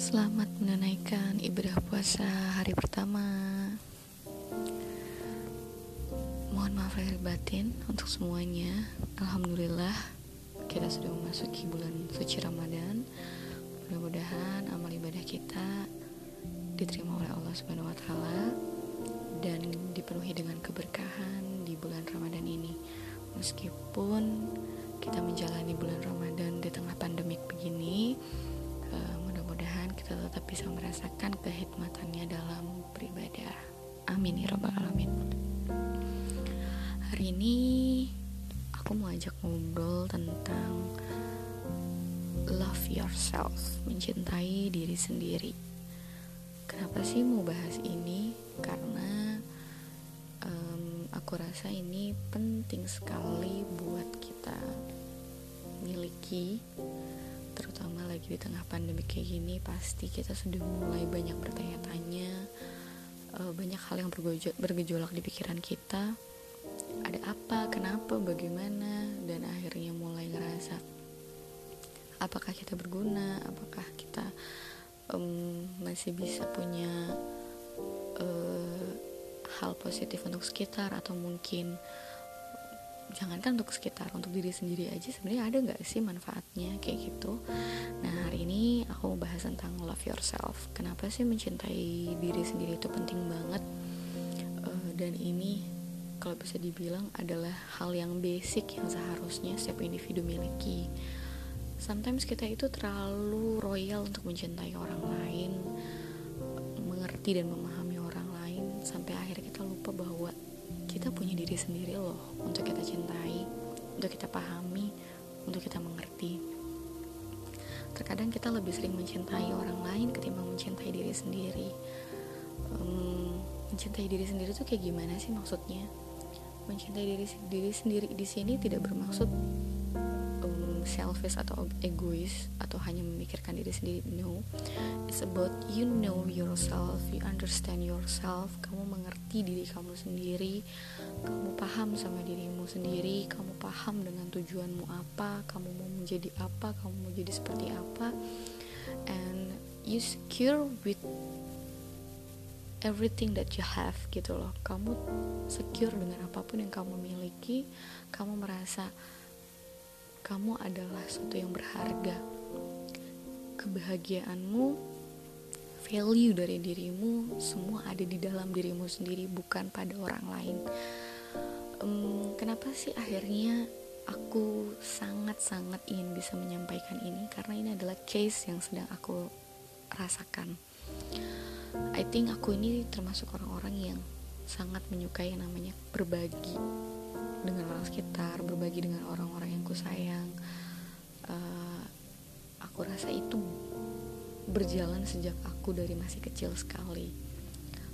Selamat menunaikan ibadah puasa hari pertama. Mohon maaf lahir batin untuk semuanya. Alhamdulillah kita sudah memasuki bulan suci Ramadan. Mudah-mudahan amal ibadah kita diterima oleh Allah Subhanahu wa taala dan dipenuhi dengan keberkahan di bulan Ramadan ini. Meskipun kita menjalani bulan Ramadan di tengah pandemik begini, mudah-mudahan kita tetap bisa merasakan kehikmatannya dalam beribadah. Amin ya robbal alamin. Hari ini aku mau ajak ngobrol tentang love yourself mencintai diri sendiri. Kenapa sih mau bahas ini? Karena um, aku rasa ini penting sekali buat kita miliki terutama lagi di tengah pandemi kayak gini pasti kita sudah mulai banyak bertanya-tanya uh, banyak hal yang bergejolak di pikiran kita. Ada apa kenapa bagaimana dan akhirnya mulai ngerasa apakah kita berguna apakah kita um, masih bisa punya uh, hal positif untuk sekitar atau mungkin jangankan untuk sekitar untuk diri sendiri aja sebenarnya ada nggak sih manfaatnya? Kayak gitu. Nah hari ini aku mau bahas tentang love yourself. Kenapa sih mencintai diri sendiri itu penting banget? Uh, dan ini kalau bisa dibilang adalah hal yang basic yang seharusnya setiap individu miliki. Sometimes kita itu terlalu royal untuk mencintai orang lain mengerti dan memahami orang lain sampai akhirnya diri sendiri loh untuk kita cintai, untuk kita pahami, untuk kita mengerti. Terkadang kita lebih sering mencintai orang lain ketimbang mencintai diri sendiri. Um, mencintai diri sendiri tuh kayak gimana sih maksudnya? Mencintai diri diri sendiri di sini tidak bermaksud selfish atau egois atau hanya memikirkan diri sendiri no. It's about you know yourself you understand yourself kamu mengerti diri kamu sendiri kamu paham sama dirimu sendiri kamu paham dengan tujuanmu apa kamu mau menjadi apa kamu mau jadi seperti apa and you secure with everything that you have gitu loh. Kamu secure dengan apa pun yang kamu miliki kamu merasa kamu adalah sesuatu yang berharga. Kebahagiaanmu, value dari dirimu, semua ada di dalam dirimu sendiri, bukan pada orang lain. Um, kenapa sih akhirnya aku sangat-sangat ingin bisa menyampaikan ini? Karena ini adalah case yang sedang aku rasakan. I think aku ini termasuk orang-orang yang sangat menyukai yang namanya berbagi dengan orang sekitar berbagi dengan orang-orang yang ku sayang uh, aku rasa itu berjalan sejak aku dari masih kecil sekali.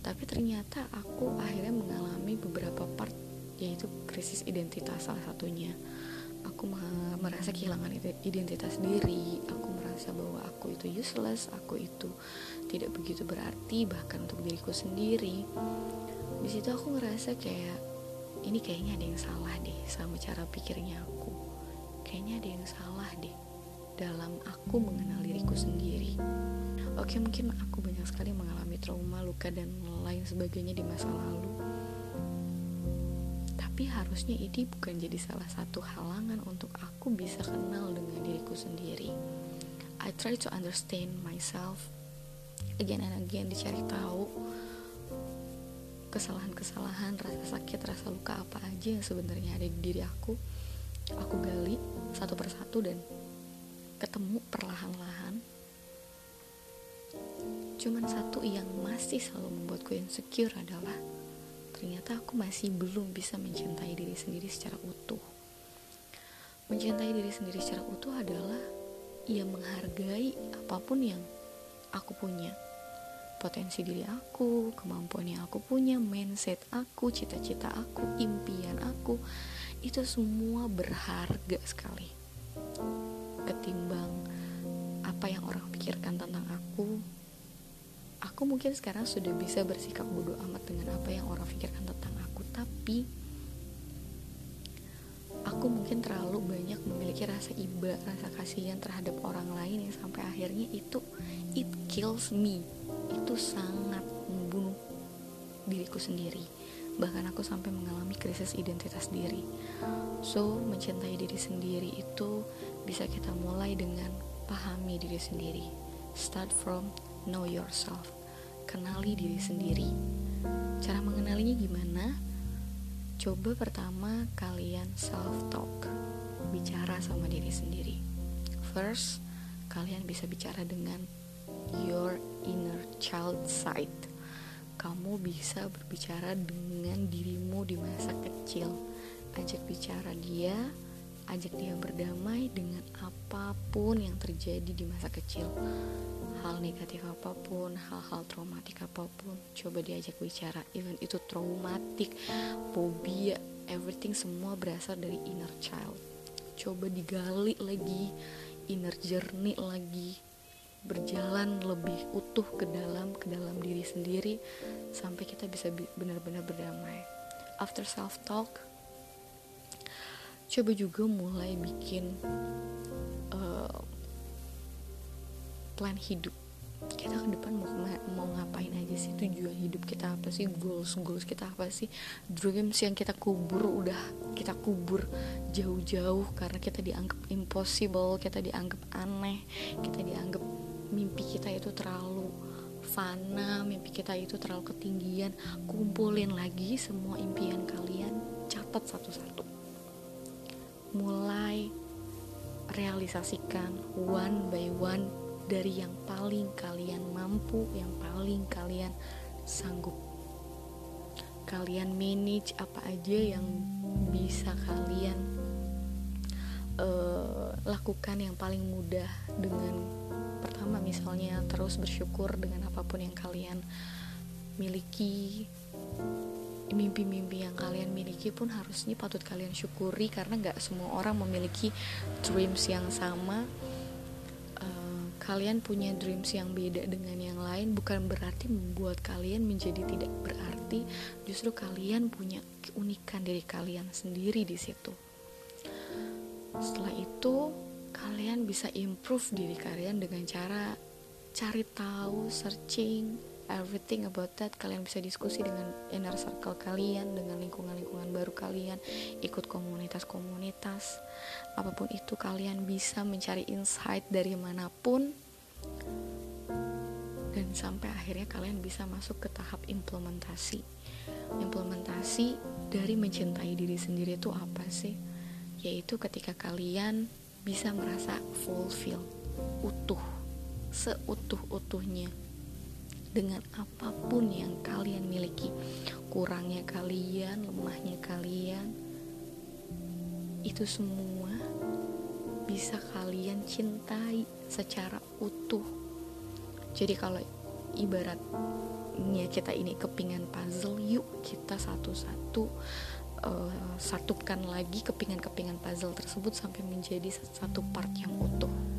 Tapi ternyata aku akhirnya mengalami beberapa part yaitu krisis identitas salah satunya. Aku merasa kehilangan identitas diri aku merasa bahwa aku itu useless aku itu tidak begitu berarti bahkan untuk diriku sendiri. Di situ aku ngerasa kayak ini kayaknya ada yang salah deh sama cara pikirnya aku. Kayaknya ada yang salah deh dalam aku mengenal diriku sendiri. Oke mungkin aku banyak sekali mengalami trauma luka dan lain sebagainya di masa lalu. Tapi harusnya ini bukan jadi salah satu halangan untuk aku bisa kenal dengan diriku sendiri. I try to understand myself again and again dicari tahu kesalahan-kesalahan, rasa sakit, rasa luka apa aja yang sebenarnya ada di diri aku, aku gali satu persatu dan ketemu perlahan-lahan. Cuman satu yang masih selalu membuatku insecure adalah ternyata aku masih belum bisa mencintai diri sendiri secara utuh. Mencintai diri sendiri secara utuh adalah ia menghargai apa pun yang aku punya potensi diri aku, kemampuan yang aku punya, mindset aku, cita-cita aku, impian aku, itu semua berharga sekali. Ketimbang apa yang orang pikirkan tentang aku, aku mungkin sekarang sudah bisa bersikap bodoh amat dengan apa yang orang pikirkan tentang aku, tapi aku mungkin terlalu banyak memiliki rasa iba rasa kasihan terhadap orang lain yang sampai akhirnya itu it kills me. Itu sangat membunuh diriku sendiri. Bahkan aku sampai mengalami krisis identitas diri. So mencintai diri sendiri itu bisa kita mulai dengan pahami diri sendiri. Start from know yourself. Kenali diri sendiri. Cara mengenalinya gimana coba pertama kalian self talk bicara sama diri sendiri. First kalian bisa bicara dengan your inner child side. Kamu bisa berbicara dengan dirimu di masa kecil. Ajak bicara dia, ajak dia berdamai dengan apa pun yang terjadi di masa kecil. Hal negatif apa pun, hal-hal traumatik apa pun, coba diajak bicara. Even itu traumatik, fobia, everything semua berasal dari inner child. Coba digali lagi, inner journey lagi, berjalan lebih utuh ke dalam ke dalam diri sendiri sampai kita bisa benar-benar berdamai after self talk coba juga mulai bikin uh, plan hidup kita ke depan mau mau ngapain aja sih tujuan hidup kita apa sih goals goals kita apa sih dreams yang kita kubur udah kita kubur jauh-jauh karena kita dianggap impossible kita dianggap aneh kita dianggap mimpi kita itu terlalu fana, mimpi kita itu terlalu ketinggian. Kumpulin lagi semua impian kalian, catat satu-satu. Mulai realisasikan one by one dari yang paling kalian mampu, yang paling kalian sanggup. Kalian manage apa aja yang bisa kalian uh, lakukan yang paling mudah dengan pertama misalnya terus bersyukur dengan apa pun yang kalian miliki mimpi-mimpi yang kalian miliki pun harusnya patut kalian syukuri karena nggak semua orang memiliki dreams yang sama. Uh, kalian punya dreams yang beda dengan yang lain bukan berarti membuat kalian menjadi tidak berarti. Justru kalian punya keunikan dari kalian sendiri di situ. Setelah itu kalian bisa improve diri kalian dengan cara cari tahu, searching everything about that. Kalian bisa diskusi dengan inner circle kalian, dengan lingkungan-lingkungan baru kalian, ikut komunitas-komunitas. Apa pun itu kalian bisa mencari insight dari mana pun dan sampai akhirnya kalian bisa masuk ke tahap implementasi. Implementasi dari mencintai diri sendiri itu apa sih? Yaitu ketika kalian bisa merasa fulfill, utuh, seutuh-utuhnya dengan apa pun yang kalian miliki. Kurangnya kalian, lemahnya kalian, itu semua bisa kalian cintai secara utuh. Jadi kalau ibaratnya kita ini kepingan puzzle, yuk kita satu-satu uh, satukan lagi kepingan-kepingan puzzle tersebut sampai menjadi satu part yang utuh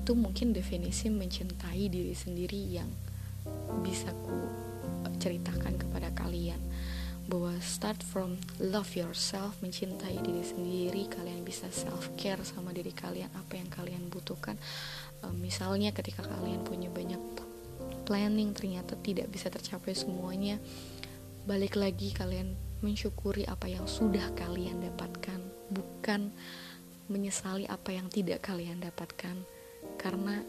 itu mungkin definisi mencintai diri sendiri yang bisa ku ceritakan kepada kalian. Bahwa start from love yourself mencintai diri sendiri kalian bisa self care sama diri kalian apa yang kalian butuhkan. Uh, misalnya ketika kalian punya banyak planning ternyata tidak bisa tercapai semuanya balik lagi kalian mensyukuri apa yang sudah kalian dapatkan, bukan menyesali apa yang tidak kalian dapatkan, karena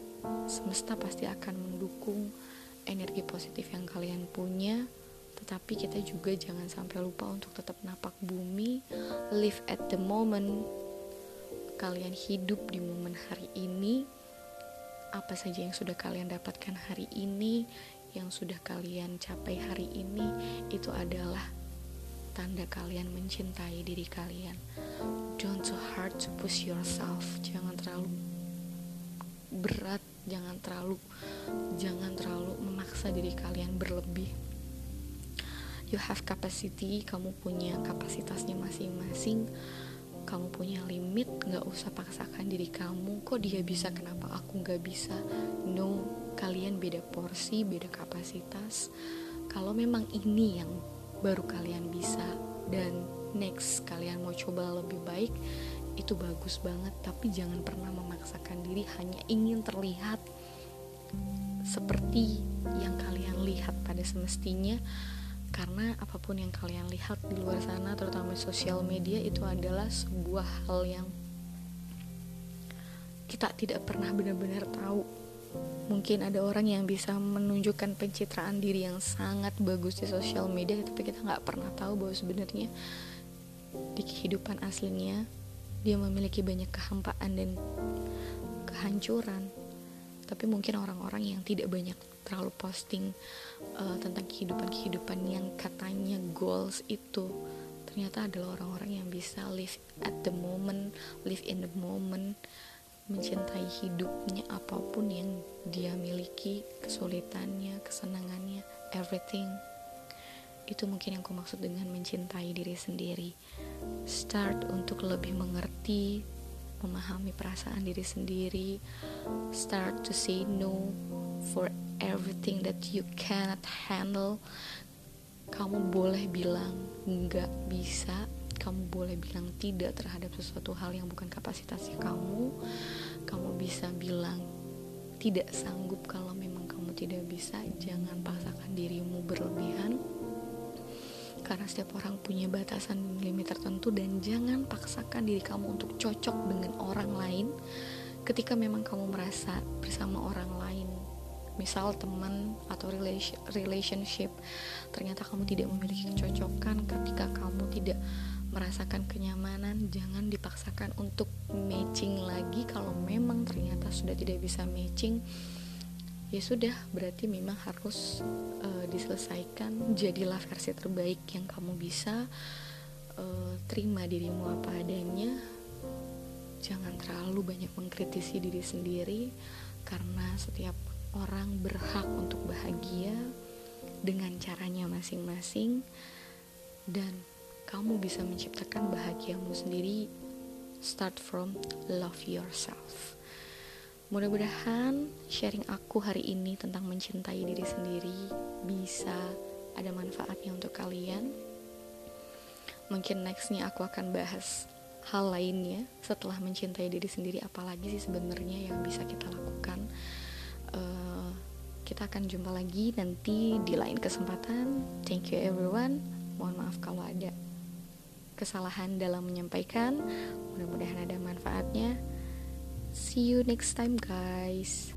semesta pasti akan mendukung energi positif yang kalian punya. Tetapi kita juga jangan sampai lupa untuk tetap napak bumi, live at the moment. Kalian hidup di momen hari ini, apa saja yang sudah kalian dapatkan hari ini, yang sudah kalian capai hari ini, itu adalah tanda kalian mencintai diri kalian. Don't too hard to push yourself. Jangan terlalu berat, jangan terlalu jangan terlalu memaksa diri kalian berlebih. You have capacity, kamu punya kapasitasnya masing-masing. Kamu punya limit, nggak usah paksakan diri kamu. Kok dia bisa, kenapa aku nggak bisa? No, kalian beda porsi, beda kapasitas. Kalau memang ini yang baru kalian bisa dan next kalian mau coba lebih baik itu bagus banget tapi jangan pernah memaksakan diri hanya ingin terlihat seperti yang kalian lihat pada semestinya. Karena apa pun yang kalian lihat di luar sana terutama sosial media itu adalah sebuah hal yang kita tidak pernah benar-benar tahu. Mungkin ada orang yang bisa menunjukkan pencitraan diri yang sangat bagus di sosial media tapi kita nggak pernah tahu bahwa sebenarnya di kehidupan aslinya dia memiliki banyak kehampaan dan kehancuran tapi mungkin orang-orang yang tidak banyak terlalu posting uh, tentang kehidupan-kehidupan yang katanya goals itu ternyata adalah orang-orang yang bisa live at the moment, live in the moment, mencintai hidupnya apa pun yang dia miliki, kesulitannya, kesenangannya, everything. Itu mungkin yang aku maksud dengan mencintai diri sendiri. Start untuk lebih mengerti, memahami perasaan diri sendiri. Start to say no for everything that you cannot handle. Kamu boleh bilang nggak bisa, kamu boleh bilang tidak terhadap sesuatu hal yang bukan kapasitasnya kamu. Kamu bisa bilang tidak sanggup kalau memang kamu tidak bisa. Jangan paksakan dirimu berlebihan karena setiap orang punya batasan limit tertentu dan jangan paksakan diri kamu untuk cocok dengan orang lain. Ketika memang kamu merasa bersama orang lain misal teman atau relationship ternyata kamu tidak memiliki kecocokan ketika kamu tidak merasakan kenyamanan jangan dipaksakan untuk matching lagi. Kalau memang ternyata sudah tidak bisa matching ya sudah berarti memang harus uh, diselesaikan. Jadilah versi terbaik yang kamu bisa. Uh, terima dirimu apa adanya. Jangan terlalu banyak mengkritisi diri sendiri karena setiap orang berhak untuk bahagia dengan caranya masing-masing. Dan kamu bisa menciptakan bahagiamu sendiri. Start from love yourself Mudah-mudahan sharing aku hari ini tentang mencintai diri sendiri bisa ada manfaatnya untuk kalian. Mungkin nextnya aku akan bahas hal lainnya setelah mencintai diri sendiri apalagi sih sebenarnya yang bisa kita lakukan. Uh, kita akan jumpa lagi nanti di lain kesempatan. Thank you everyone. Mohon maaf kalau ada kesalahan dalam menyampaikan. Mudah-mudahan ada manfaatnya. See you next time, guys.